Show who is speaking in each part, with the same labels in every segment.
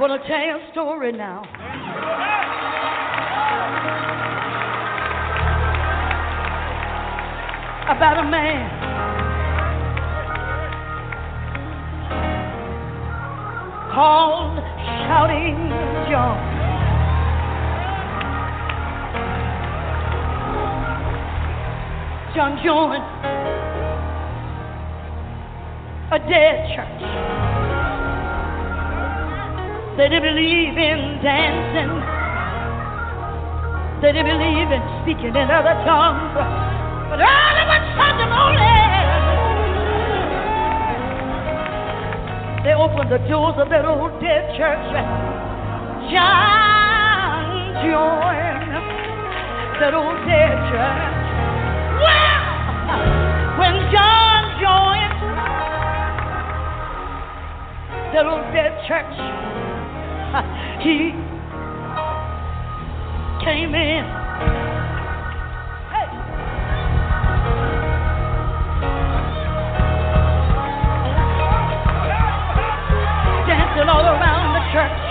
Speaker 1: Wanna tell you a story now? About a man. Called Shouting John. John joined a dead church. They didn't believe in dancing. They didn't believe in speaking in other tongues. But early one Sunday morning, they opened the doors of that old dead church. John joined that old dead church. Well, when John joined that old dead church, he came in. Dancing all around the church.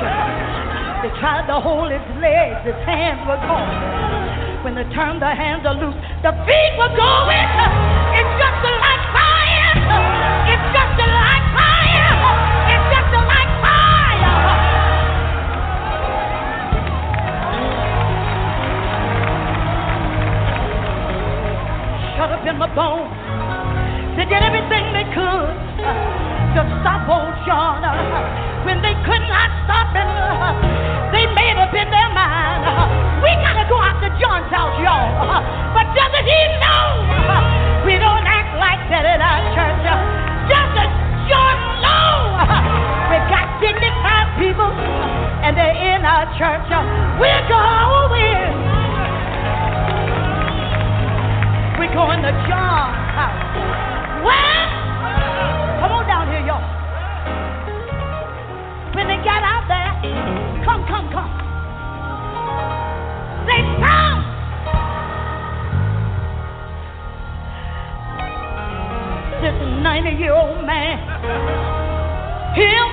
Speaker 1: They tried to hold his legs, his hands were gone. When they turned the hands loose, the feet were going. It's just like my bones. They did everything they could uh, to stop old John. When they could not stop him, uh, they made up in their mind. Uh, we gotta go to John's house, y'all. But doesn't he know we don't act like that in our church? Doesn't John know we got dignified people and they're in our church? We're going. We're going to John's house. Well, come on down here, y'all. When they got out there, come, come, come. They found this 90 year old man. Him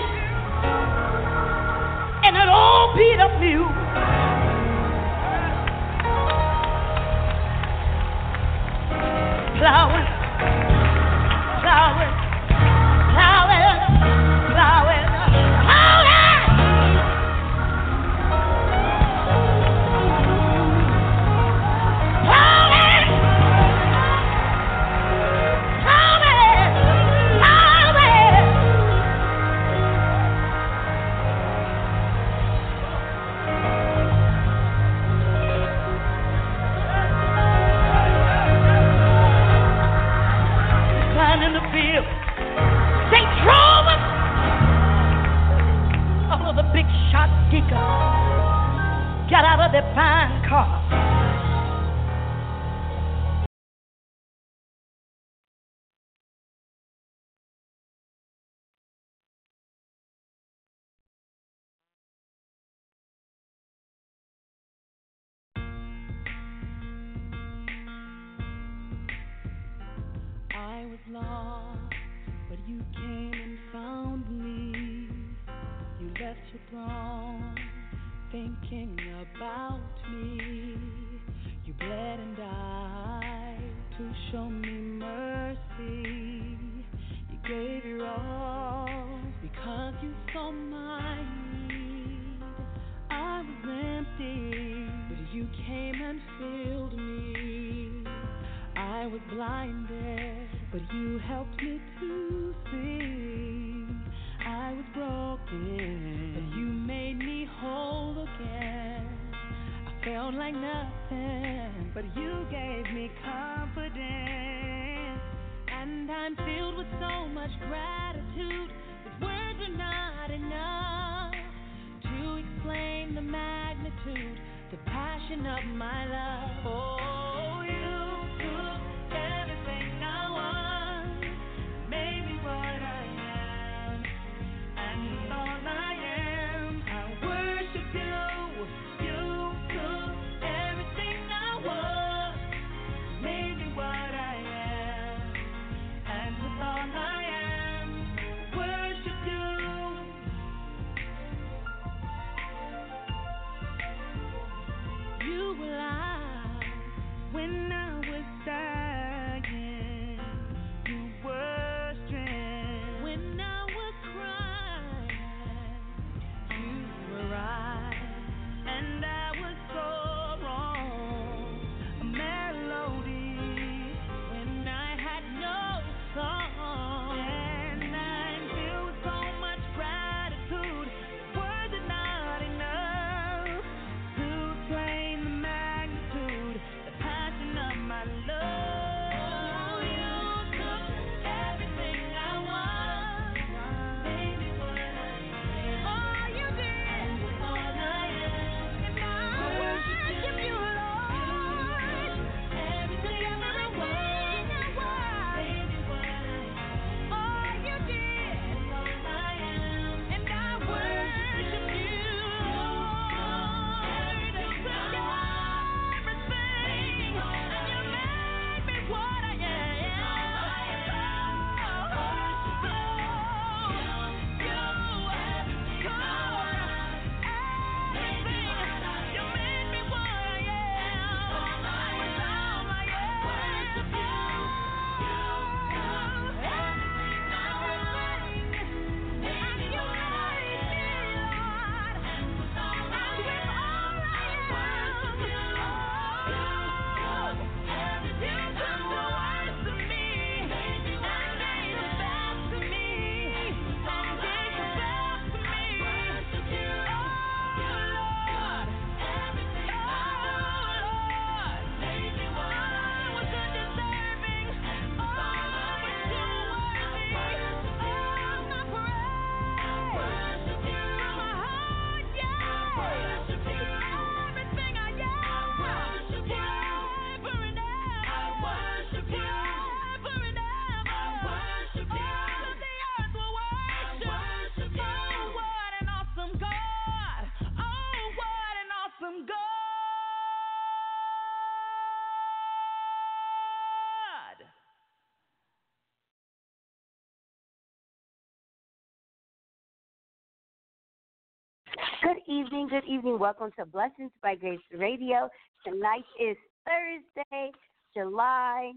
Speaker 2: Good evening, good evening. Welcome to Blessings by Grace Radio. Tonight is Thursday, July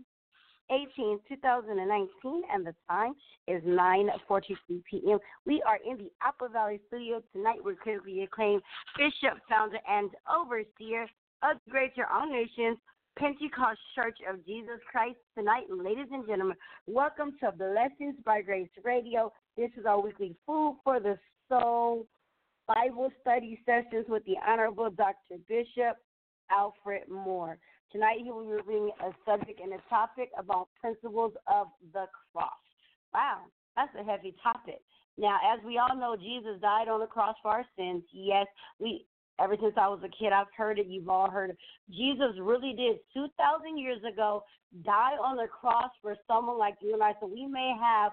Speaker 2: 18, 2019, and the time is 9.43 p.m. We are in the Apple Valley studio tonight with critically acclaimed Bishop, founder, and overseer of Greater All Nations Pentecost Church of Jesus Christ. Tonight, ladies and gentlemen, welcome to Blessings by Grace Radio. This is our weekly food for the soul Bible study sessions with the Honorable Dr. Bishop Alfred Moore. Tonight he will be reading a subject and a topic about principles of the cross. Wow, that's a heavy topic. Now, as we all know, Jesus died on the cross for our sins. Yes, we ever since I was a kid, I've heard it. You've all heard it. Jesus really did 2,000 years ago die on the cross for someone like you and I, so we may have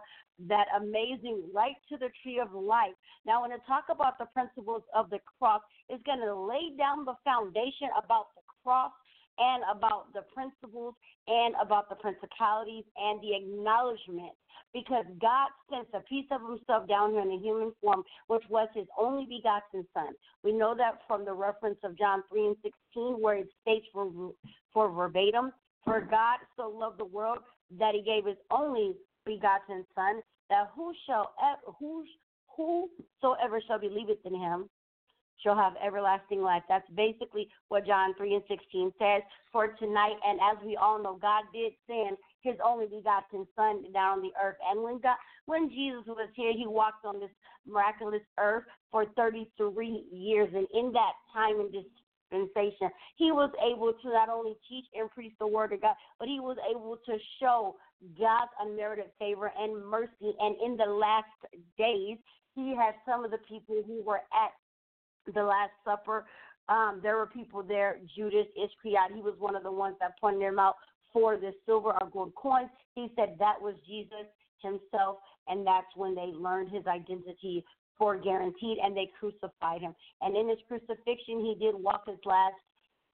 Speaker 2: that amazing right to the tree of life. Now, when I talk about the principles of the cross, it's going to lay down the foundation about the cross and about the principles and about the principalities and the acknowledgement because God sent a piece of himself down here in a human form, which was his only begotten son. We know that from the reference of John 3 and 16, where it states for, for verbatim, for God so loved the world that he gave his only begotten Son, that who shall who whosoever shall believe in him shall have everlasting life. That's basically what John 3 and 16 says for tonight. And as we all know, God did send his only begotten Son down on the earth. And when God, when Jesus was here, he walked on this miraculous earth for 33 years. And in that time and dispensation. He was able to not only teach and preach the word of God, but he was able to show God's unmerited favor and mercy. And in the last days, he had some of the people who were at the Last Supper Um, there were people there. Judas Iscariot, he was one of the ones that pointed them out for the silver or gold coins. He said that was Jesus himself, and that's when they learned his identity for guaranteed, and they crucified him. And in his crucifixion, he did walk his last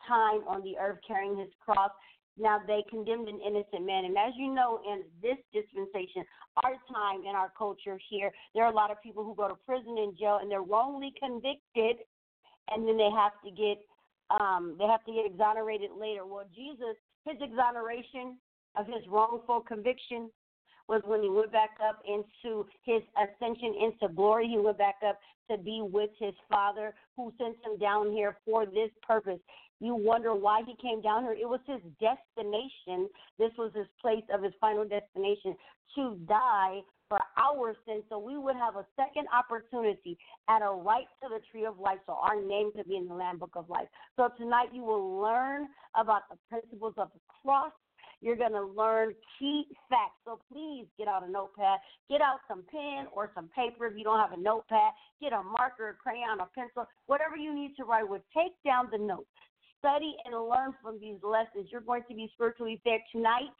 Speaker 2: time on the earth carrying his cross. Now they condemned an innocent man, and as you know, in this dispensation, our time in our culture here, there are a lot of people who go to prison and jail, and they're wrongly convicted, and then they have to get um, they have to get exonerated later. Well, Jesus, his exoneration of his wrongful conviction was when he went back up into his ascension into glory. He went back up to be with his Father who sent him down here for this purpose you wonder why he came down here. It was his destination. This was his place of his final destination to die for our sins so we would have a second opportunity at a right to the tree of life so our name could be in the Lamb Book of Life. So tonight you will learn about the principles of the cross. You're going to learn key facts. So please get out a notepad, get out some pen or some paper if you don't have a notepad, get a marker, a crayon, a pencil, whatever you need to write with. Take down the notes study and learn from these lessons. You're going to be spiritually fed tonight.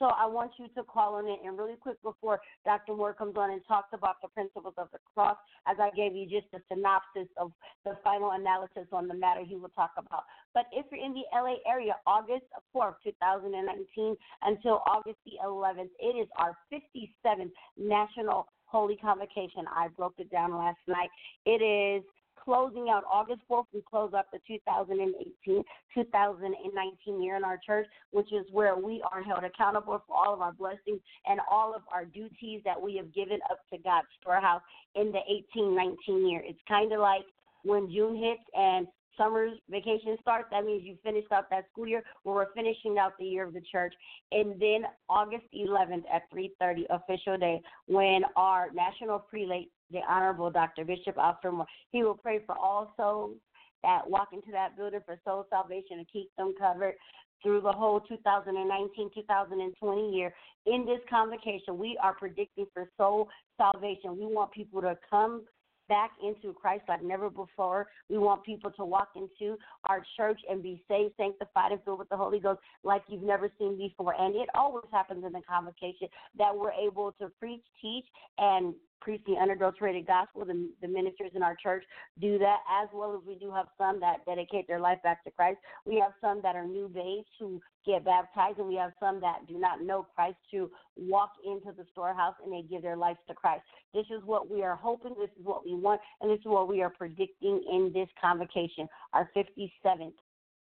Speaker 2: So I want you to call on it. And really quick before Dr. Moore comes on and talks about the principles of the cross, as I gave you just a synopsis of the final analysis on the matter he will talk about. But if you're in the LA area, August 4th, 2019 until August the 11th, it is our 57th National Holy Convocation. I broke it down last night. It is closing out August 4th, we close up the 2018 2019 year in our church, which is where we are held accountable for all of our blessings and all of our duties that we have given up to God's storehouse in the 18 19 year. It's kind of like when June hits and summer's vacation starts, that means you finished out that school year. Well, we're finishing out the year of the church, and then August 11th at 3:30 official day when our national prelate the Honorable Dr. Bishop Alfred Moore. He will pray for all souls that walk into that building for soul salvation and keep them covered through the whole 2019 2020 year. In this convocation, we are predicting for soul salvation. We want people to come back into Christ like never before. We want people to walk into our church and be saved, sanctified, and filled with the Holy Ghost like you've never seen before. And it always happens in the convocation that we're able to preach, teach, and preach the unadulterated gospel. The, the ministers in our church do that, as well as we do have some that dedicate their life back to Christ. We have some that are new babes who get baptized, and we have some that do not know Christ to walk into the storehouse and they give their lives to Christ. This is what we are hoping, this is what we want, and this is what we are predicting in this convocation, our 57th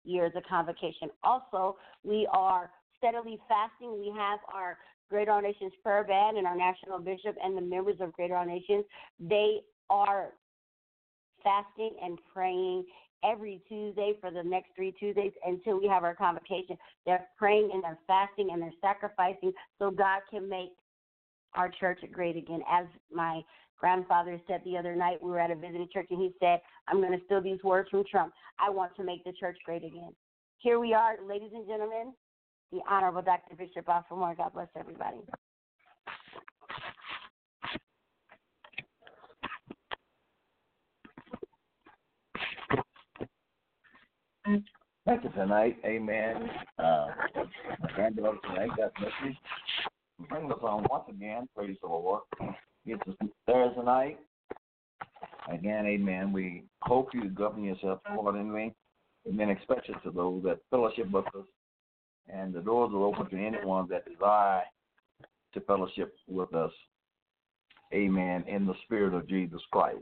Speaker 2: years of convocation. Also, we are steadily fasting. We have our Greater All Nations Prayer Band and our national bishop and the members of Greater All Nations. They are fasting and praying every Tuesday for the next three Tuesdays until we have our convocation. They're praying and they're fasting and they're sacrificing so God can make our church great again. As my grandfather said the other night, we were at a visiting church and he said, I'm going to steal these words from Trump. I want to make the church great again. Here we are, ladies and gentlemen, the Honorable Dr. Bishop Moore. God bless everybody.
Speaker 3: Thank you tonight. Amen. Uh, my granddaughter tonight, bless you. Bring us on once again. Praise the Lord. It's Thursday night. Again, amen. We hope you govern yourself accordingly. Amen. Especially to those that fellowship with us. And the doors are open to anyone that desire to fellowship with us. Amen. In the spirit of Jesus Christ.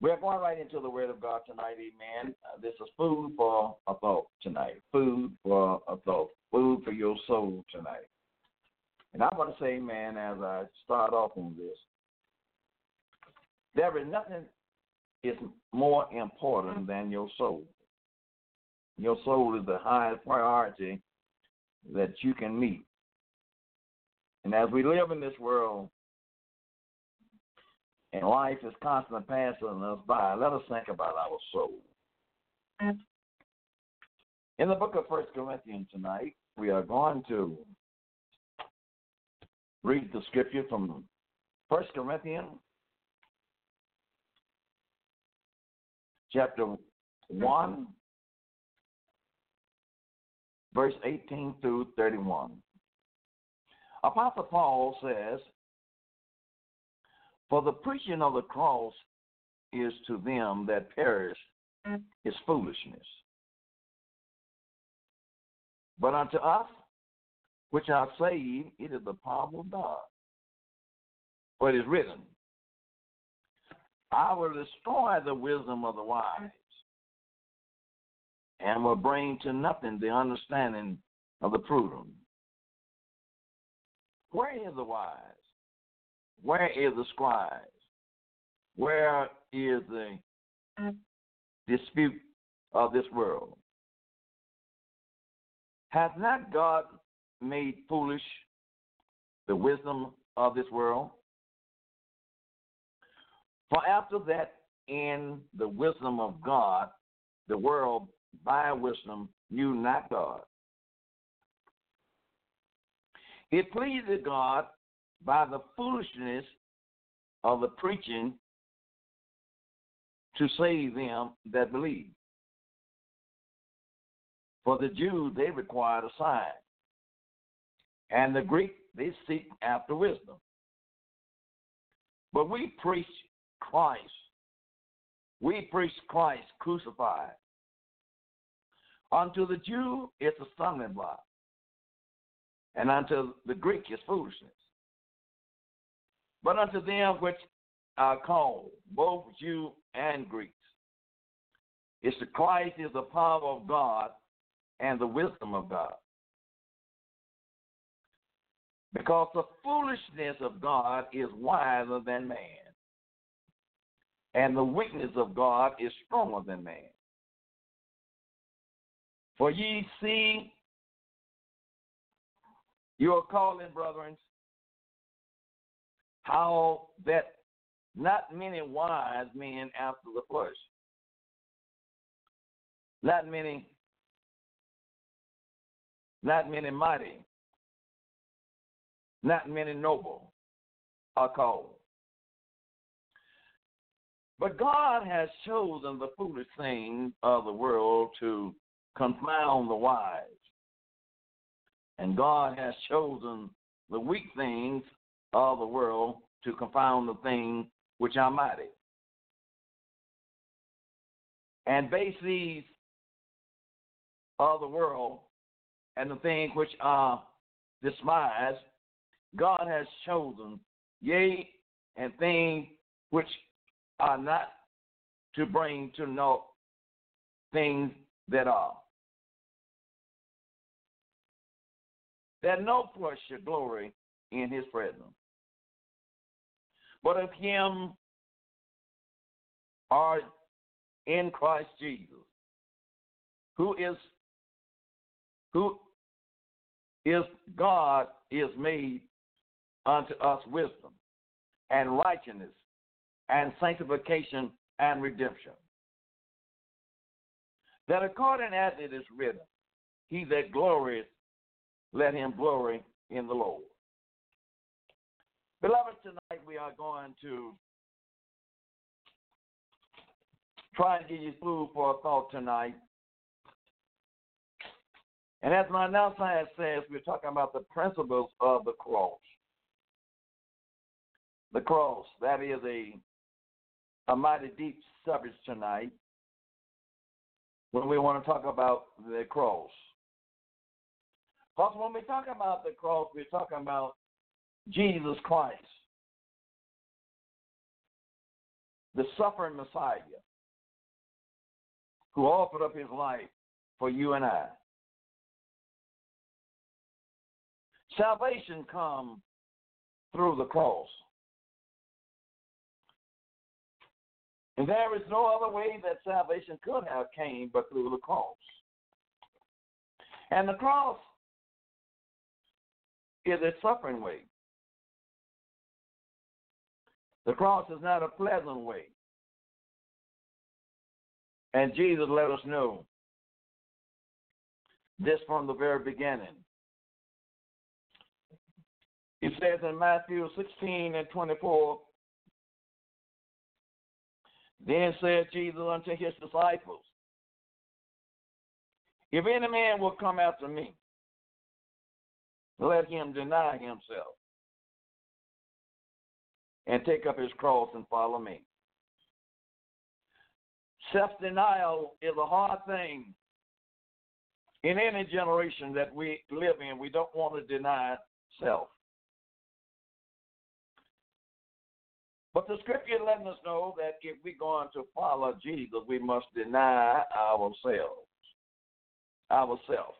Speaker 3: We're going right into the Word of God tonight, amen. Uh, this is food for a thought tonight. Food for a thought. Food for your soul tonight. And I want to say, man, as I start off on this, there is nothing is more important than your soul. Your soul is the highest priority that you can meet. And as we live in this world, and life is constantly passing us by, let us think about our soul. In the book of First Corinthians tonight, we are going to read the scripture from First Corinthians chapter 1, verse 18 through 31. Apostle Paul says, For the preaching of the cross is to them that perish is foolishness. But unto us which are saved, it is the power of God. For it is written, I will destroy the wisdom of the wise and will bring to nothing the understanding of the prudent. Where is the wise? Where is the scribes? Where is the dispute of this world? Has not God made foolish the wisdom of this world? For after that, in the wisdom of God, the world by wisdom knew not God. It pleased God by the foolishness of the preaching to save them that believe. For the Jews, they required a sign, and the Greek, they seek after wisdom. But we preach Christ. We preach Christ crucified. Unto the Jew, it's a stumbling block, and unto the Greek, it's foolishness. But unto them which are called, both Jew and Greeks, it's the Christ is the power of God and the wisdom of God. Because the foolishness of God is wiser than man, and the weakness of God is stronger than man. For ye see your calling, brethren, how that not many wise men after the flesh, not many, not many mighty, not many noble are called. But God has chosen the foolish things of the world to confound the wise. And God has chosen the weak things of the world to confound the things which are mighty. And base these of the world and the things which are despised, God has chosen, yea, and things which are not to bring to naught things that are. That no flesh should glory in his presence. But of him are in Christ Jesus, who is who is God is made unto us wisdom and righteousness and sanctification and redemption. That according as it is written, he that glories, let him glory in the Lord. Beloved, tonight we are going to try and give you food for a thought tonight. And as my announcement says, we're talking about the principles of the cross. The cross, that is a, a mighty deep subject tonight when we want to talk about the cross. Because when we talk about the cross, we're talking about Jesus Christ, the suffering Messiah, who offered up his life for you and I. Salvation comes through the cross. And there is no other way that salvation could have came but through the cross. And the cross is a suffering way. The cross is not a pleasant way. And Jesus let us know this from the very beginning. He says in Matthew 16 and 24, Then said Jesus unto his disciples, If any man will come after me, let him deny himself and take up his cross and follow me. Self denial is a hard thing in any generation that we live in. We don't want to deny self. But the scripture letting us know that if we're going to follow Jesus, we must deny ourselves. Ourself.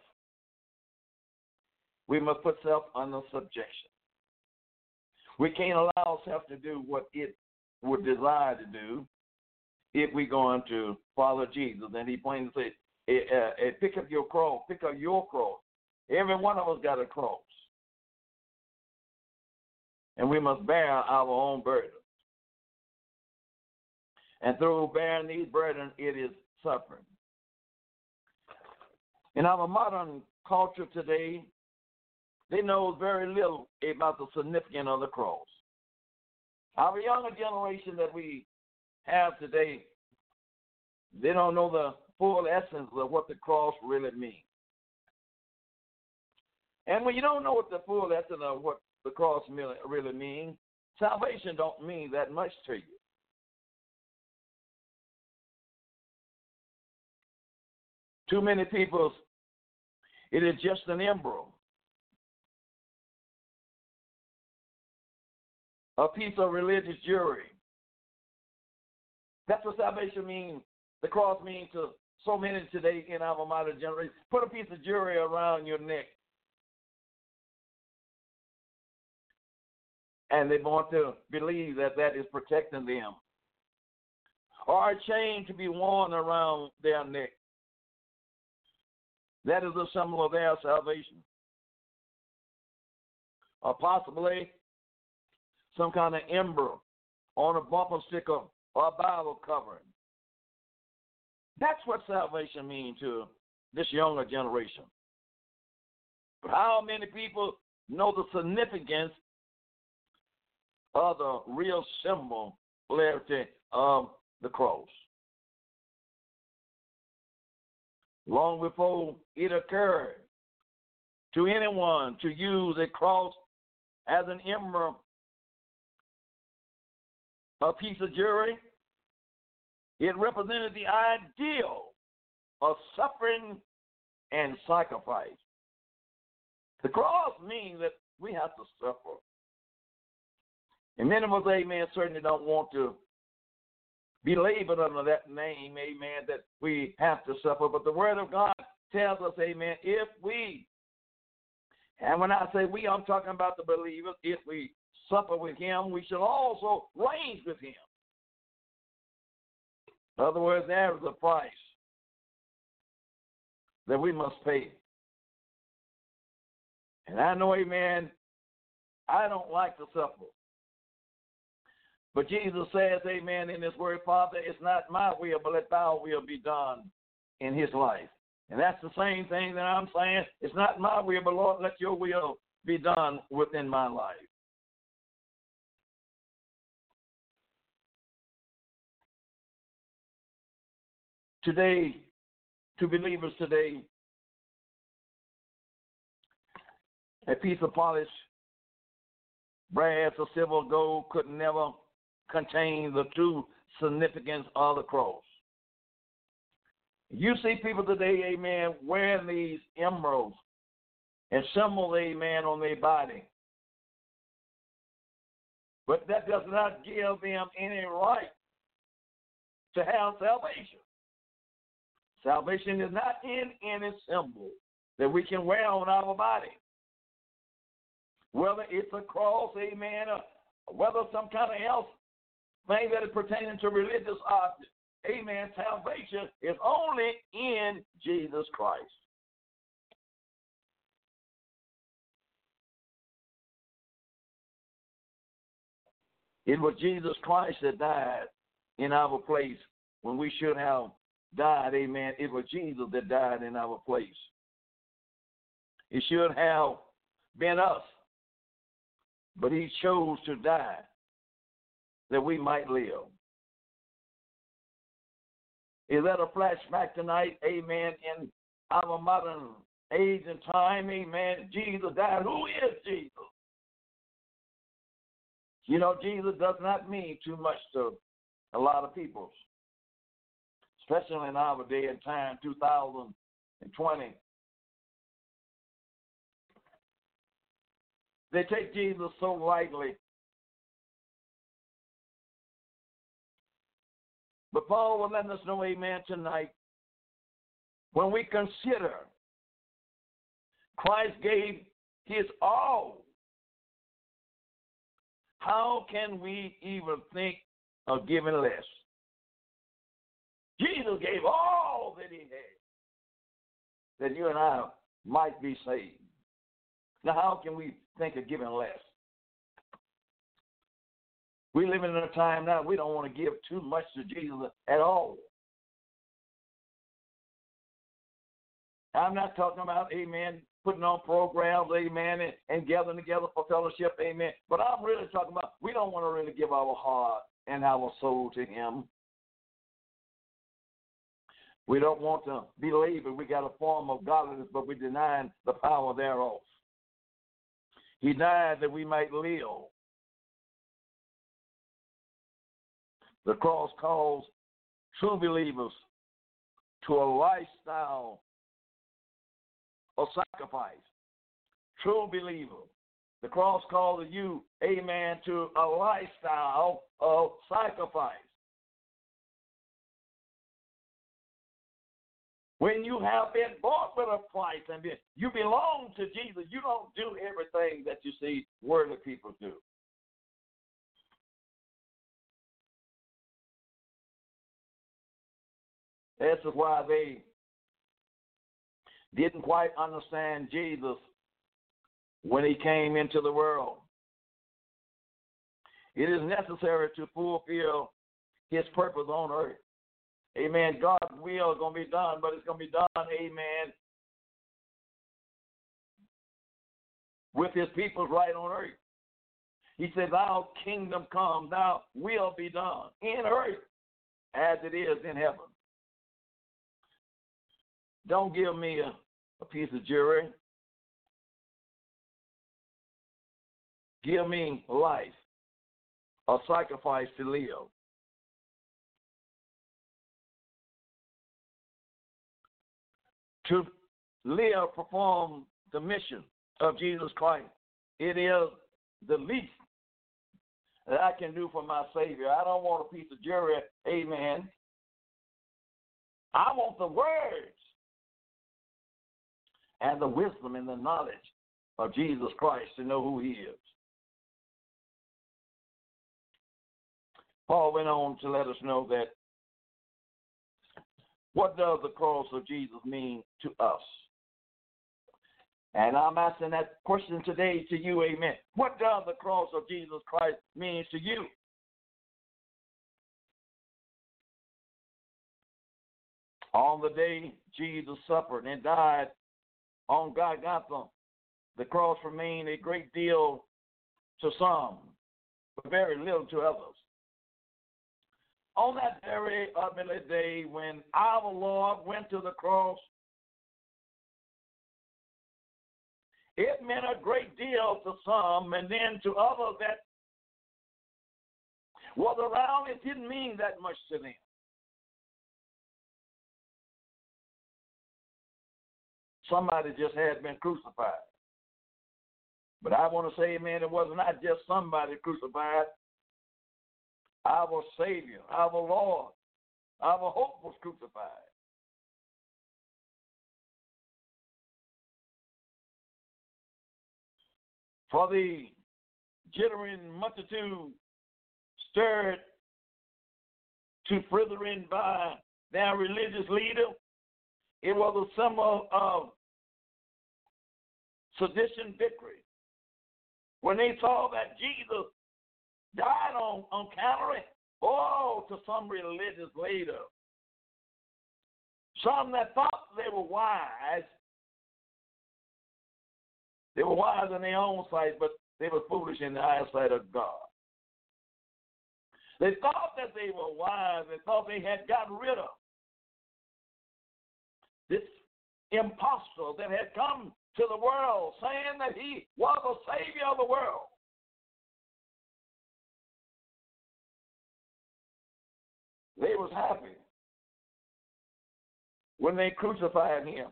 Speaker 3: We must put self under subjection. We can't allow self to do what it would desire to do if we're going to follow Jesus. And he plainly said, uh, uh, pick up your cross, pick up your cross. Every one of us got a cross. And we must bear our own burden. And through bearing these burdens, it is suffering. In our modern culture today, they know very little about the significance of the cross. Our younger generation that we have today, they don't know the full essence of what the cross really means. And when you don't know what the full essence of what the cross really means, salvation don't mean that much to you. Too many people, it is just an embryo. A piece of religious jewelry. That's what salvation means. The cross means to so many today in our modern generation. Put a piece of jewelry around your neck. And they want to believe that that is protecting them. Or a chain to be worn around their neck. That is a symbol of their salvation. Or possibly some kind of ember on a bumper sticker or a Bible covering. That's what salvation means to this younger generation. But how many people know the significance of the real symbol of the cross? long before it occurred to anyone to use a cross as an emblem, a piece of jewelry. It represented the ideal of suffering and sacrifice. The cross means that we have to suffer. And many of us, amen, certainly don't want to be labeled under that name, amen, that we have to suffer. But the Word of God tells us, amen, if we, and when I say we, I'm talking about the believers, if we suffer with Him, we shall also reign with Him. In other words, there is a price that we must pay. And I know, amen, I don't like to suffer. But Jesus says, Amen, in His word, Father, it's not my will, but let thy will be done in his life. And that's the same thing that I'm saying. It's not my will, but Lord, let your will be done within my life. Today, to believers today, a piece of polished brass or silver gold could never contain the true significance of the cross. You see people today, amen, wearing these emeralds and symbols, amen, on their body. But that does not give them any right to have salvation. Salvation is not in any symbol that we can wear on our body. Whether it's a cross, amen, or whether some kind of else thing that is pertaining to religious objects. Amen. Salvation is only in Jesus Christ. It was Jesus Christ that died in our place when we should have died. Amen. It was Jesus that died in our place. It should have been us, but he chose to die that we might live. Is that a flashback tonight? Amen. In our modern age and time, amen. Jesus died. Who is Jesus? You know, Jesus does not mean too much to a lot of people, especially in our day and time, 2020. They take Jesus so lightly. But Paul will let us know, amen, tonight, when we consider Christ gave his all, how can we even think of giving less? Jesus gave all that he had that you and I might be saved. Now, how can we think of giving less? We live in a time now we don't want to give too much to Jesus at all. I'm not talking about, amen, putting on programs, amen, and, and gathering together for fellowship, amen. But I'm really talking about we don't want to really give our heart and our soul to Him. We don't want to believe it. We got a form of godliness, but we deny the power thereof. He died that we might live. The cross calls true believers to a lifestyle of sacrifice. True believer. The cross calls you, amen, to a lifestyle of sacrifice. When you have been bought with a price and you belong to Jesus, you don't do everything that you see worldly people do. This is why they didn't quite understand Jesus when he came into the world. It is necessary to fulfill his purpose on earth. Amen. God's will is going to be done, but it's going to be done, amen, with his people right on earth. He said, Thou kingdom come, thou will be done in earth as it is in heaven. Don't give me a, a piece of jewelry. Give me life, a sacrifice to live. To live, perform the mission of Jesus Christ. It is the least that I can do for my Savior. I don't want a piece of jewelry, amen. I want the words and the wisdom and the knowledge of Jesus Christ to know who He is. Paul went on to let us know that what does the cross of Jesus mean to us? And I'm asking that question today to you, amen. What does the cross of Jesus Christ mean to you? On the day Jesus suffered and died on Golgotha, the cross remained a great deal to some, but very little to others on that very ugly day when our Lord went to the cross, it meant a great deal to some, and then to others that was around, it didn't mean that much to them. Somebody just had been crucified. But I want to say, man, it was not just somebody crucified, our Savior, our Lord, our hope was crucified. For the jittering multitude stirred to furthering by their religious leader, it was a symbol of sedition victory. When they saw that Jesus died on, on Calvary. Oh, to some religious leader. Some that thought they were wise. They were wise in their own sight, but they were foolish in the eyesight of God. They thought that they were wise. They thought they had gotten rid of this impostor that had come to the world saying that he was the savior of the world. They was happy when they crucified him.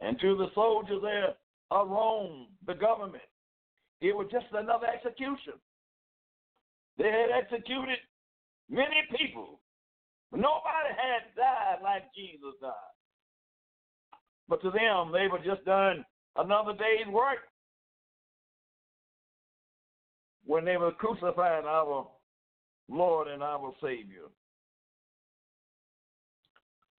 Speaker 3: And to the soldiers there of Rome, the government, it was just another execution. They had executed many people. But nobody had died like Jesus died. But to them, they were just done another day's work when they were crucifying our Lord and our Savior.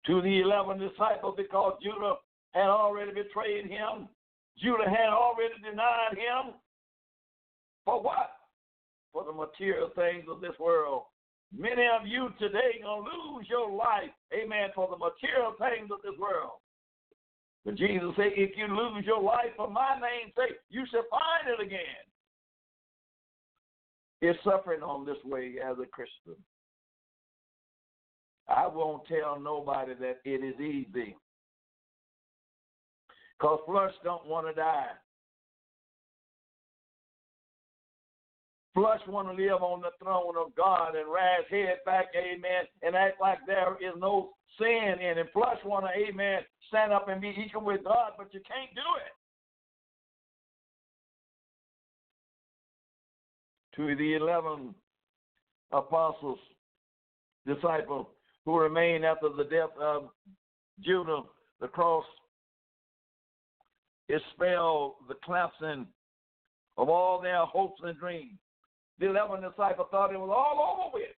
Speaker 3: To the eleven disciples, because Judah had already betrayed him, Judah had already denied him. For what? For the material things of this world. Many of you today gonna lose your life, amen, for the material things of this world. But Jesus said, if you lose your life for my name's sake, you shall find it again is suffering on this way as a Christian. I won't tell nobody that it is easy. Because flesh don't want to die. Flesh want to live on the throne of God and rise head back, amen, and act like there is no sin in it. Flesh want to, amen, stand up and be equal with God, but you can't do it. To the 11 apostles, disciples who remained after the death of Judah, the cross expelled the collapsing of all their hopes and dreams. The 11 disciples thought it was all over with.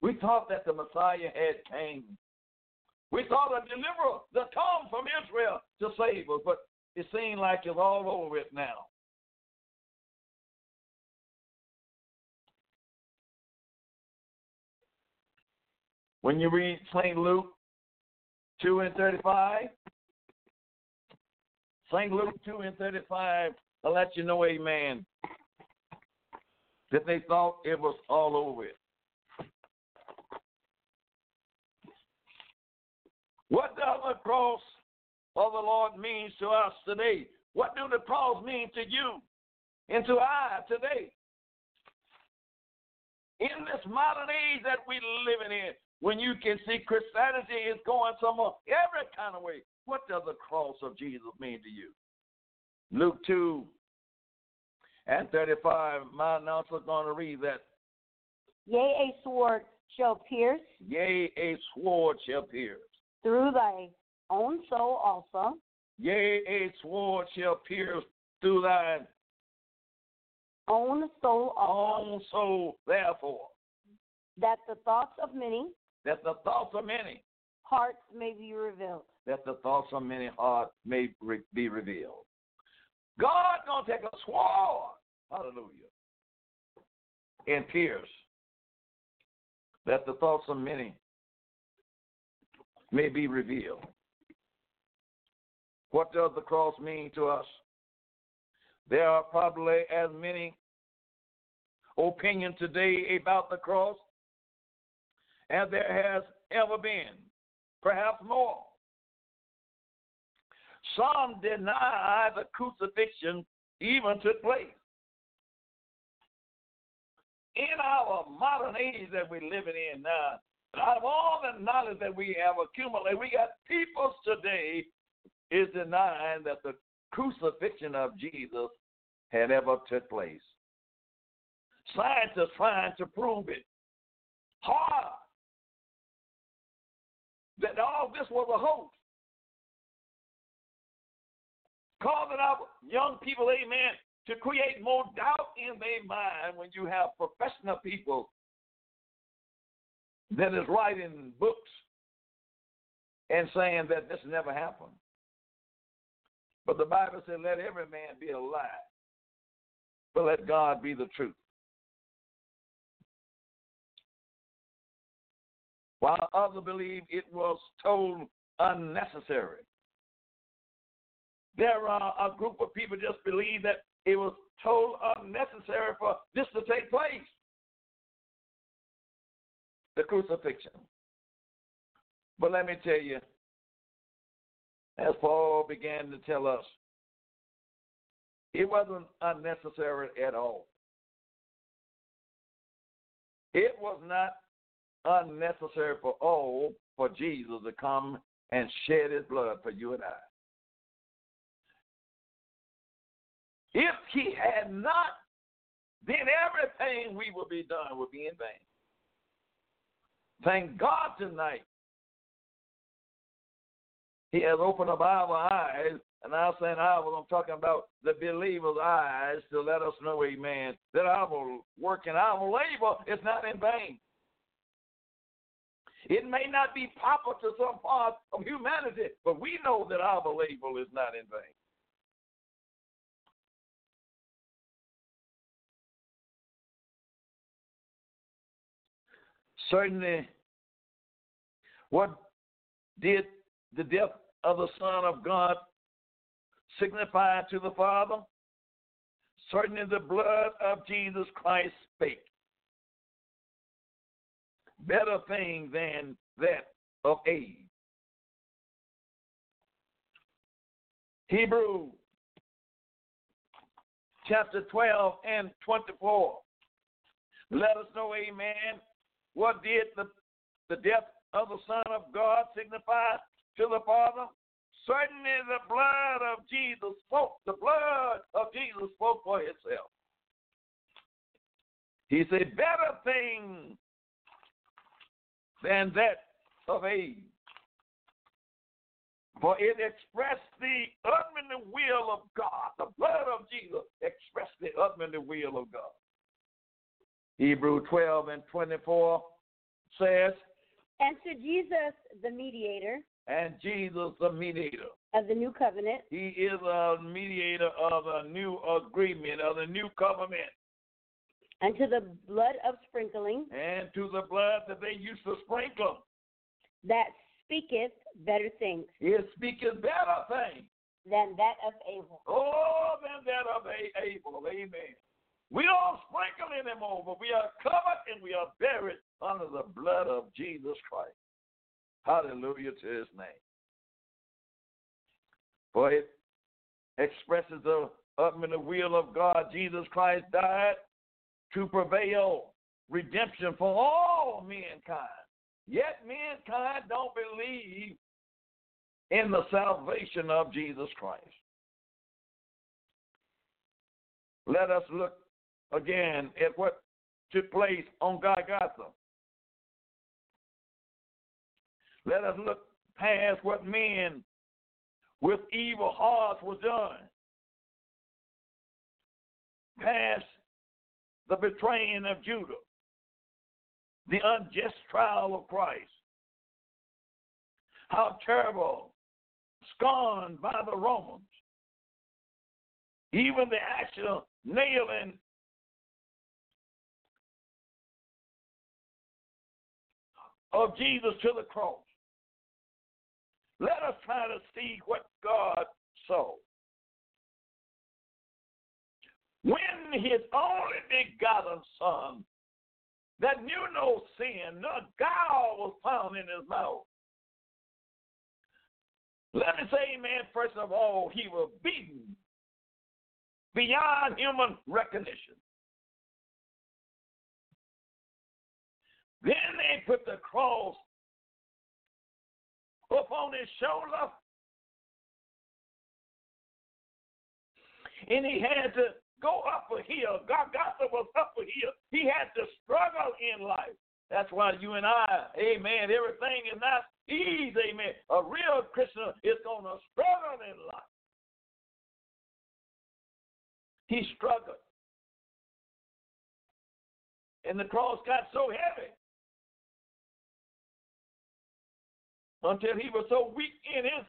Speaker 3: We thought that the Messiah had came. We thought a deliverer that come from Israel to save us, but it seemed like it's all over with now. When you read St. Luke 2 and 35, St. Luke 2 and 35, I'll let you know, amen, that they thought it was all over. What does the cross of the Lord mean to us today? What do the cross mean to you and to I today? In this modern age that we're living in, when you can see Christianity is going somewhere every kind of way. What does the cross of Jesus mean to you? Luke 2 and 35, my announcer is going to read that.
Speaker 2: Yea, a sword shall pierce.
Speaker 3: Yea, a sword shall pierce.
Speaker 2: Through thy own soul also.
Speaker 3: Yea, a sword shall pierce through thine
Speaker 2: own soul also.
Speaker 3: Own soul, therefore.
Speaker 2: That the thoughts of many
Speaker 3: that the thoughts of many
Speaker 2: hearts may be revealed.
Speaker 3: That the thoughts of many hearts may be revealed. God gonna take a sword, hallelujah, and pierce that the thoughts of many may be revealed. What does the cross mean to us? There are probably as many opinions today about the cross as there has ever been, perhaps more. Some deny the crucifixion even took place. In our modern age that we're living in now, out of all the knowledge that we have accumulated, we got people today is denying that the crucifixion of Jesus had ever took place. Scientists trying to prove it. Hard that all this was a hoax. Causing our young people, amen, to create more doubt in their mind when you have professional people that is writing books and saying that this never happened. But the Bible said, let every man be a lie, but let God be the truth. While others believe it was told unnecessary. There are a group of people just believe that it was told unnecessary for this to take place. The crucifixion. But let me tell you, as Paul began to tell us, it wasn't unnecessary at all. It was not unnecessary for all for Jesus to come and shed his blood for you and I. If he had not, then everything we would be done would be in vain. Thank God tonight. He has opened up our eyes, and I'm saying ours, I'm talking about the believer's eyes to let us know, amen, that our work and our labor is not in vain. It may not be proper to some part of humanity, but we know that our labor is not in vain. Certainly, what did the death of the Son of God signify to the Father? Certainly, the blood of Jesus Christ spake better thing than that of Abel. Hebrew chapter 12 and 24. Let us know, amen, what did the, the death of the Son of God signify to the Father? Certainly the blood of Jesus spoke. The blood of Jesus spoke for itself. He said, better thing than that of Abel. For it expressed the ultimate will of God. The blood of Jesus expressed the ultimate will of God. Hebrew 12 and 24 says,
Speaker 2: And to Jesus, the mediator.
Speaker 3: And Jesus, the mediator.
Speaker 2: Of the new covenant.
Speaker 3: He is a mediator of a new agreement, of the new covenant.
Speaker 2: And to the blood of sprinkling.
Speaker 3: And to the blood that they used to sprinkle.
Speaker 2: That speaketh better things.
Speaker 3: It speaketh better things.
Speaker 2: Than that of Abel.
Speaker 3: Oh, than that of Abel. Amen. We don't sprinkle anymore, but we are covered and we are buried under the blood of Jesus Christ. Hallelujah to his name. For it expresses the ultimate will of God. Jesus Christ died to prevail redemption for all mankind. Yet mankind don't believe in the salvation of Jesus Christ. Let us look again at what took place on Golgotha. Let us look past what men with evil hearts were done. Past the betraying of Judah, the unjust trial of Christ. How terrible, scorned by the Romans. Even the actual nailing of Jesus to the cross. Let us try to see what God saw. When his only begotten Son, that knew no sin, no guile was found in his mouth. Let me say, man, first of all, he was beaten beyond human recognition. Then they put the cross upon his shoulder. And he had to go up a hill. Golgotha was up a hill. He had to struggle in life. That's why you and I, amen, everything is not easy, amen. A real Christian is going to struggle in life. He struggled. And the cross got so heavy until he was so weak in his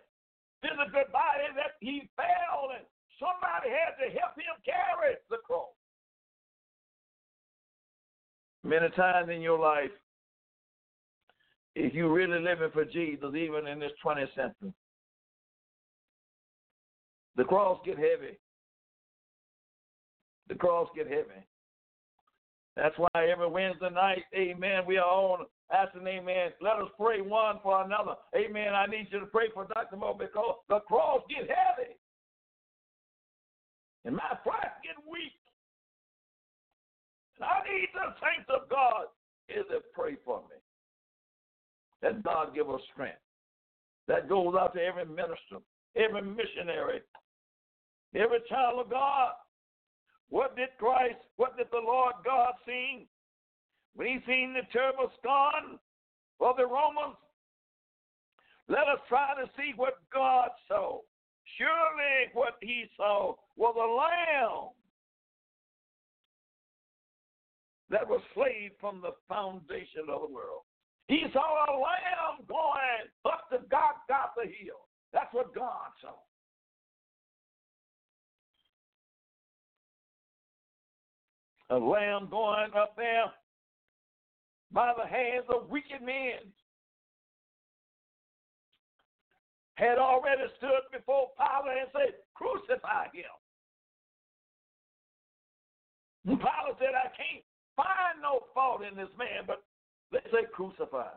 Speaker 3: physical body that he fell and somebody had to help him carry the cross. Many times in your life, if you're really living for Jesus, even in this 20th century, the cross get heavy. The cross get heavy. That's why every Wednesday night, amen, we are on asking, amen, let us pray one for another. Amen. I need you to pray for Dr. Mo because the cross get heavy. And my pride get weak. And I need the saints of God is to pray for me. That God give us strength. That goes out to every minister, every missionary, every child of God. What did Christ, what did the Lord God see? When he seen the terrible scorn for the Romans, let us try to see what God saw. Surely what he saw was a lamb that was slain from the foundation of the world. He saw a lamb going up to the hill. That's what God saw. A lamb going up there by the hands of wicked men had already stood before And Pilate said, I can't find no fault in this man, but they say crucify.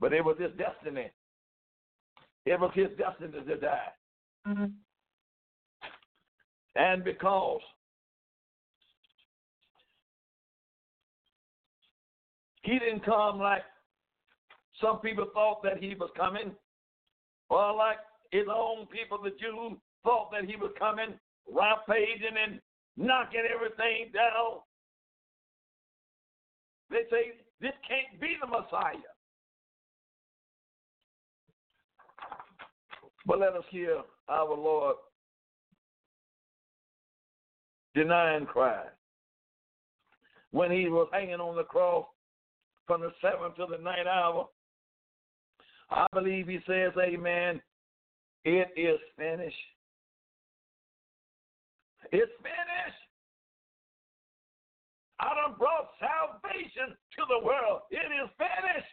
Speaker 3: But it was his destiny. It was his destiny to die. Mm-hmm. And because he didn't come like some people thought that he was coming, or like his own people, the Jews, thought that he was coming, rampaging and knocking everything down. They say this can't be the Messiah. But let us hear our Lord denying Christ. When he was hanging on the cross from the seventh to the ninth hour, I believe he says, Amen, it is finished. It's finished. I done brought salvation to the world. It is finished.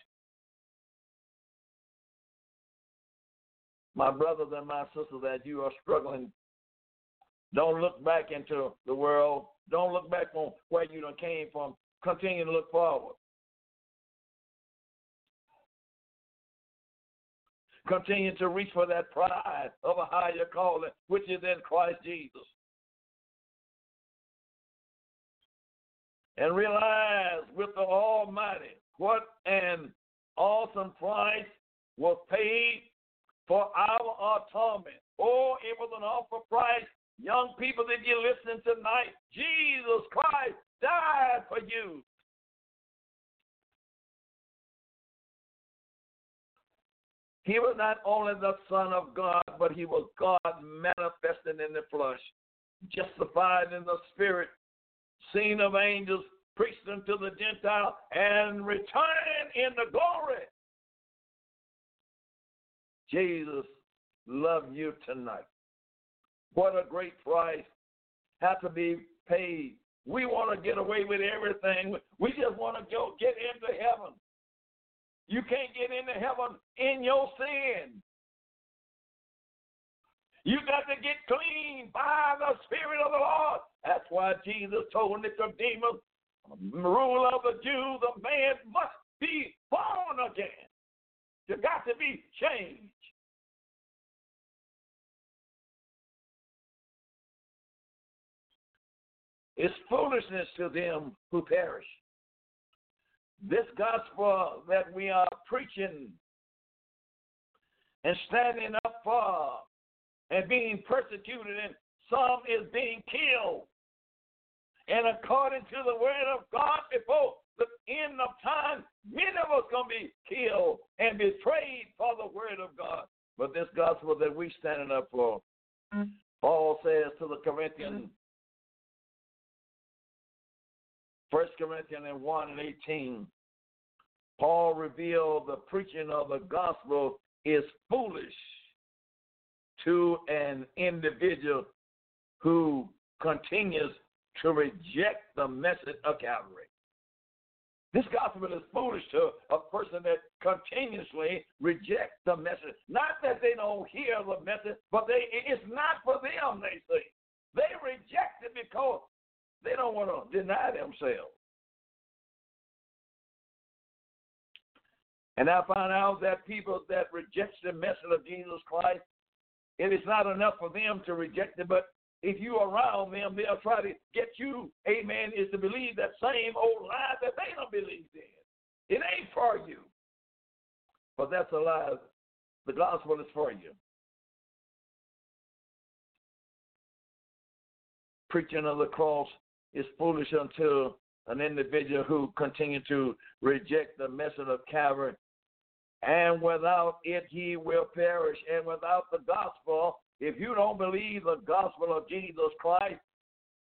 Speaker 3: My brothers and my sisters, that you are struggling, don't look back into the world. Don't look back on where you done came from. Continue to look forward. Continue to reach for that pride of a higher calling, which is in Christ Jesus. And realize with the Almighty what an awesome price was paid for our atonement. Oh, it was an awful price. Young people that you're listening tonight, Jesus Christ died for you. He was not only the Son of God, but he was God manifested in the flesh, justified in the spirit, seen of angels, preached unto the Gentile, and return in the glory. Jesus love you tonight. What a great price had to be paid. We want to get away with everything. We just want to go get into heaven. You can't get into heaven in your sin. You got to get clean by the Spirit of the Lord. That's why Jesus told Nicodemus, rule of the Jews, a man must be born again. You got to be changed. It's foolishness to them who perish. This gospel that we are preaching and standing up for and being persecuted, and some is being killed. And according to the word of God, before the end of time, many of us to be killed and betrayed for the word of God. But this gospel that we standing up for. Paul says to the Corinthians, First Corinthians 1 and 18, Paul revealed the preaching of the gospel is foolish to an individual who continues to reject the message of Calvary. This gospel is foolish to a person that continuously rejects the message. Not that they don't hear the message, but they it's not for them, they say. They reject it because they don't want to deny themselves. And I found out that people that reject the message of Jesus Christ, it is not enough for them to reject it, but if you are around them, they'll try to get you, amen, is to believe that same old lie that they don't believe in. It ain't for you. But that's a lie. The gospel is for you. Preaching of the cross is foolish until an individual who continue to reject the message of Calvary, and without it he will perish. And without the gospel, if you don't believe the gospel of Jesus Christ,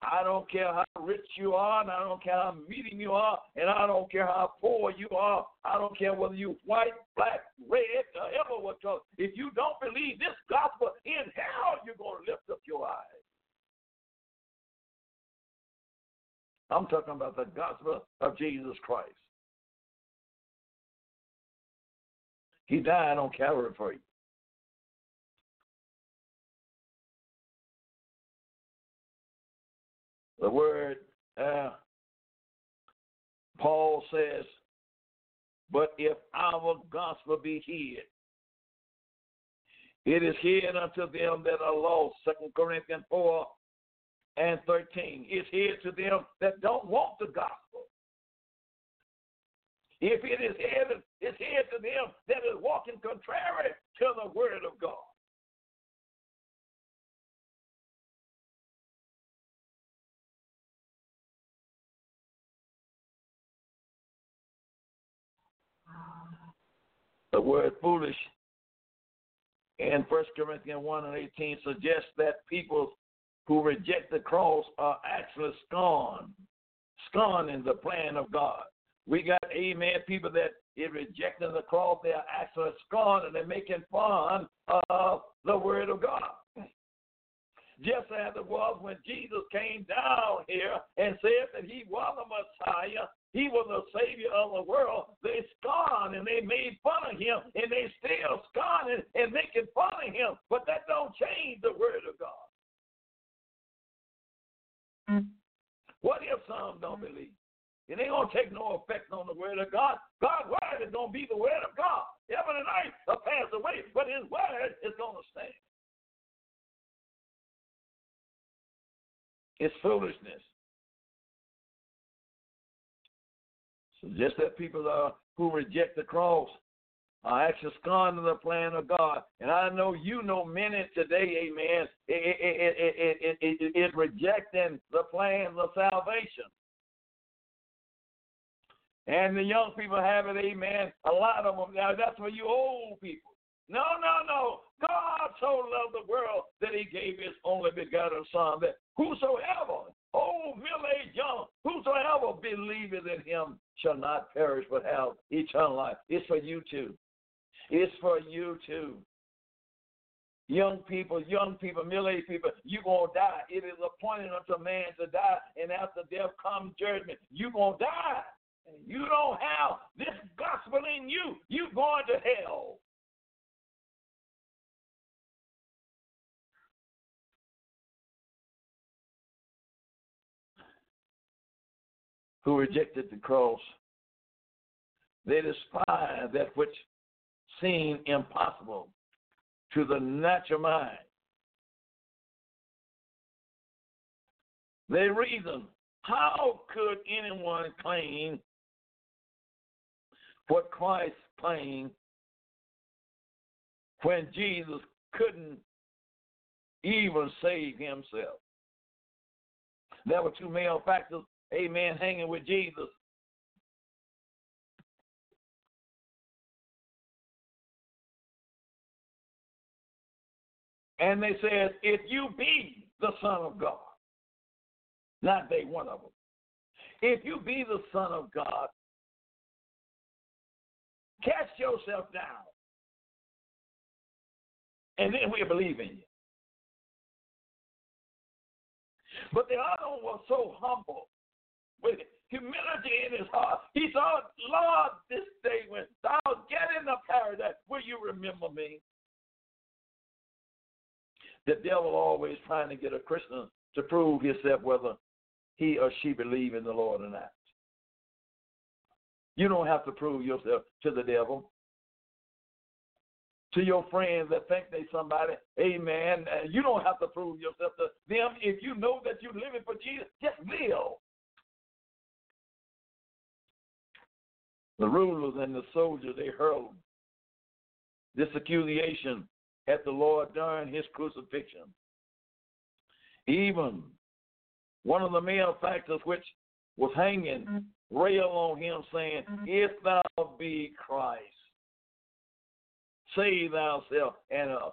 Speaker 3: I don't care how rich you are, and I don't care how medium you are, and I don't care how poor you are. I don't care whether you white, black, red, ever what color. If you don't believe this gospel, in hell you're going to lift up your eyes. I'm talking about the gospel of Jesus Christ. He died on Calvary for you. The word, uh, Paul says, but if our gospel be hid, it is hid unto them that are lost. Second Corinthians 4 and 13. It's hid to them that don't want the gospel. If it is hid, it's hid to them that is walking contrary to the word of God. The word foolish in 1 Corinthians 1 and 18 suggests that people who reject the cross are actually scorn scorned, scorning the plan of God. We got, amen, people that is rejecting the cross, they are actually scorned and they're making fun of the word of God. Just as it was when Jesus came down here and said that he was the Messiah, he was the Savior of the world. They scorned and they made fun of him, and they still scorning and making fun of him. But that don't change the word of God. Mm-hmm. What if some don't believe? It ain't gonna take no effect on the word of God. God's word is gonna be the word of God. Heaven and earth will pass away, but His word is gonna stand. It's foolishness. So just that people are who reject the cross are actually scorning the plan of God. And I know you know many today, amen, it, rejecting the plans of salvation. And the young people have it, amen. A lot of them now. That's for you old people. No, no, no. God so loved the world that He gave His only begotten Son, that whosoever, old, middle aged, young, whosoever believeth in Him shall not perish but have eternal life. It's for you too. It's for you too. Young people, young people, middle-aged people, you're going to die. It is appointed unto man to die, and after death comes judgment. You're going to die. You don't have this gospel in you. You're going to hell. Who rejected the cross. They despise that which seemed impossible to the natural mind. They reason, how could anyone claim what Christ claimed when Jesus couldn't even save himself? There were two malefactors, amen, hanging with Jesus. And they said, if you be the Son of God, not they, one of them. If you be the Son of God, cast yourself down. And then we'll believe in you. But the other one was so humble with humility in his heart. He thought, Lord, this day when thou get in the paradise, will you remember me? The devil always trying to get a Christian to prove himself whether he or she believe in the Lord or not. You don't have to prove yourself to the devil. to your friends that think they somebody. Amen. Uh, you don't have to prove yourself to them. If you know that you're living for Jesus, just live. The rulers and the soldiers, they hurled this accusation at the Lord during his crucifixion. Even one of the malefactors which was hanging railed on him, saying, mm-hmm. If thou be Christ, save thyself and us.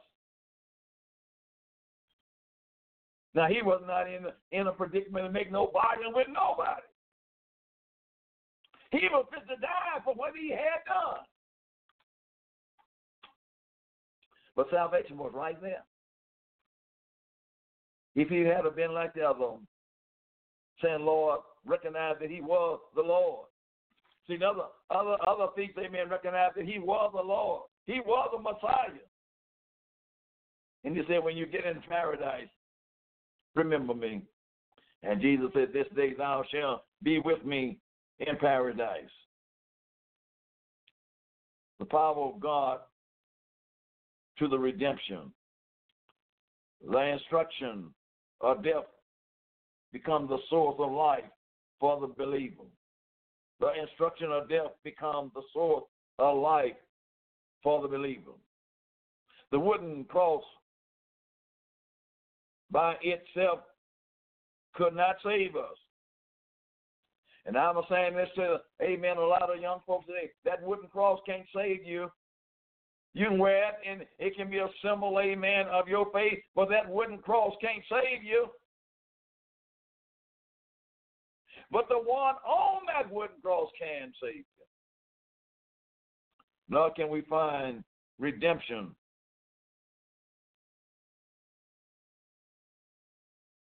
Speaker 3: Now he was not in in a predicament to make no bargain with nobody. He was fit to die for what he had done. But salvation was right there. If he had been like the other one, saying, Lord, recognize that he was the Lord. See, other other other thieves, amen, recognized that he was the Lord. He was the Messiah. And he said, when you get in paradise, remember me. And Jesus said, This day thou shalt be with me in paradise. The power of God to the redemption. The instruction of death becomes the source of life for the believer. The instruction of death becomes the source of life for the believer. The wooden cross by itself could not save us. And I'm saying this to, amen, a lot of young folks today. That wooden cross can't save you. You can wear it, and it can be a symbol, amen, of your faith, but that wooden cross can't save you. But the one on that wooden cross can save you. Nor can we find redemption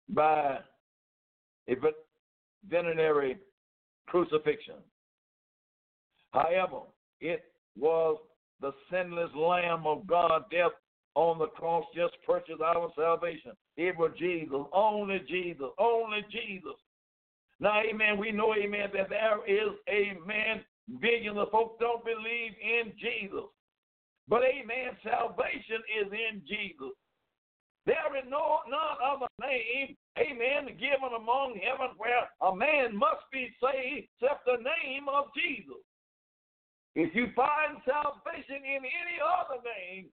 Speaker 3: by a veterinary crucifixion. However, it was the sinless Lamb of God, death on the cross just purchased our salvation. It was Jesus, only Jesus, only Jesus. Now, amen, we know, amen, that there is, amen, billions of folks don't believe in Jesus. But, amen, salvation is in Jesus. There is no none other name, amen, given among heaven where a man must be saved except the name of Jesus. If you find salvation in any other name,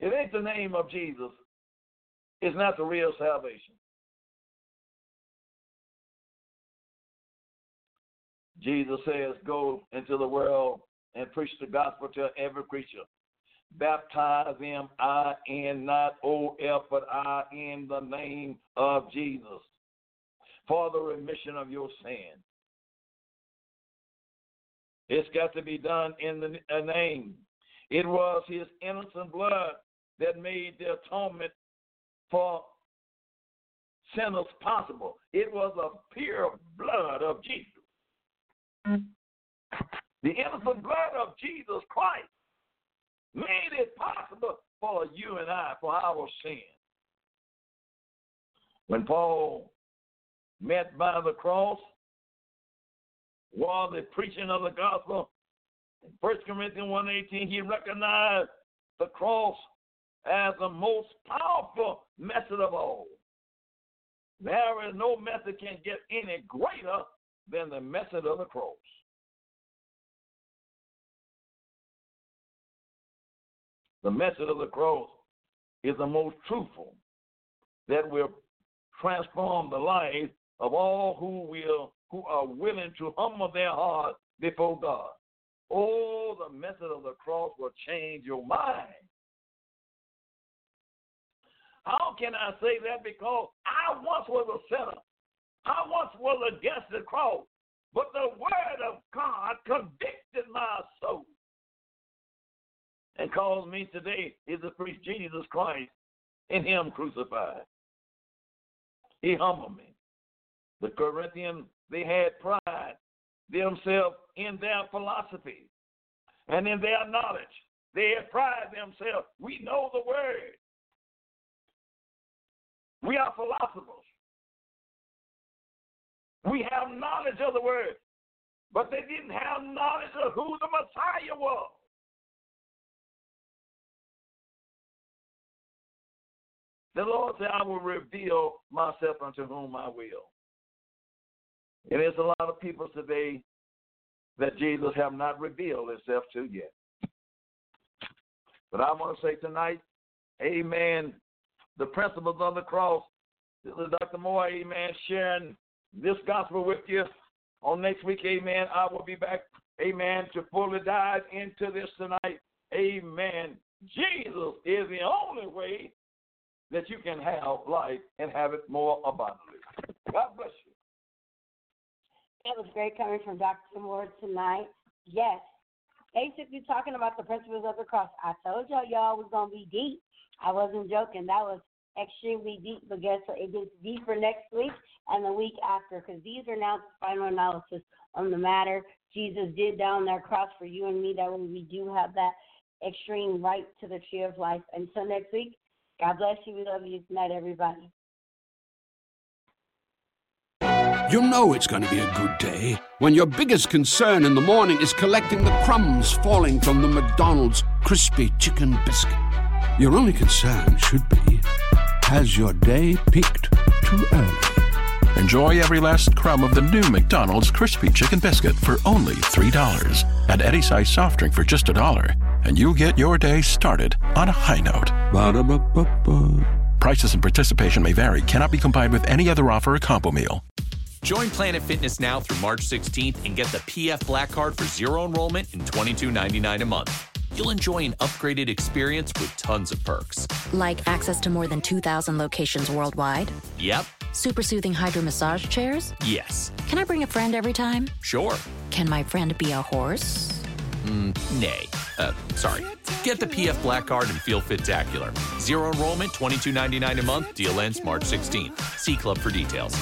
Speaker 3: it ain't the name of Jesus. It's not the real salvation. Jesus says, Go into the world and preach the gospel to every creature. Baptize them, I in not O F, but I in the name of Jesus for the remission of your sin. It's got to be done in the uh, name. It was his innocent blood that made the atonement for sinners possible. It was a pure blood of Jesus. The innocent blood of Jesus Christ made it possible for you and I, for our sin. When Paul met by the cross, while the preaching of the gospel, in 1 Corinthians 1.18, he recognized the cross as the most powerful method of all. There is no method can get any greater than the method of the cross. The method of the cross is the most truthful that will transform the life of all who will who are willing to humble their heart before God. Oh, the method of the cross will change your mind. How can I say that? Because I once was a sinner. I once was against the cross, but the word of God convicted my soul and caused me today is to preach Jesus Christ in Him crucified. He humbled me. The Corinthians, they had pride themselves in their philosophy and in their knowledge. They had pride themselves. We know the word. We are philosophers. We have knowledge of the word, but they didn't have knowledge of who the Messiah was. The Lord said, I will reveal myself unto whom I will. And there's a lot of people today that Jesus have not revealed himself to yet. But I want to say tonight, amen, the principles of the cross. Dr. Moore, amen, sharing this gospel with you. On next week, amen, I will be back, amen, to fully dive into this tonight. Amen. Jesus is the only way that you can have life and have it more abundantly. God bless you.
Speaker 2: That was great coming from Dr. Moore tonight. Yes. Basically talking about the principles of the cross. I told y'all y'all was gonna be deep. I wasn't joking. That was extremely deep, but guess what? It gets deeper next week and the week after because these are now the final analysis on the matter Jesus did down that cross for you and me. That way we do have that extreme right to the tree of life. Until next week, God bless you. We love you. Good night, everybody.
Speaker 4: You know it's going to be a good day when your biggest concern in the morning is collecting the crumbs falling from the McDonald's crispy chicken biscuit. Your only concern should be has your day peaked too early?
Speaker 5: Enjoy every last crumb of the new McDonald's crispy chicken biscuit for only $3. Add any size soft drink for just a dollar, and you'll get your day started on a high note.
Speaker 4: Ba-da-ba-ba-ba.
Speaker 5: Prices and participation may vary, cannot be combined with any other offer or combo meal.
Speaker 6: Join Planet Fitness now through March 16th and get the PF Black Card for zero enrollment and $22.99 a month. You'll enjoy an upgraded experience with tons of perks.
Speaker 7: Like access to more than 2,000 locations worldwide,
Speaker 6: Yep,
Speaker 7: super soothing hydro massage chairs.
Speaker 6: yes,
Speaker 7: Can I bring a friend every time?
Speaker 6: sure,
Speaker 7: Can my friend be a horse?
Speaker 6: nay. Uh, sorry. Get the PF Black Card and feel fit-tacular. Zero enrollment, $22.99 a month. Deal ends March 16th. See Club for details.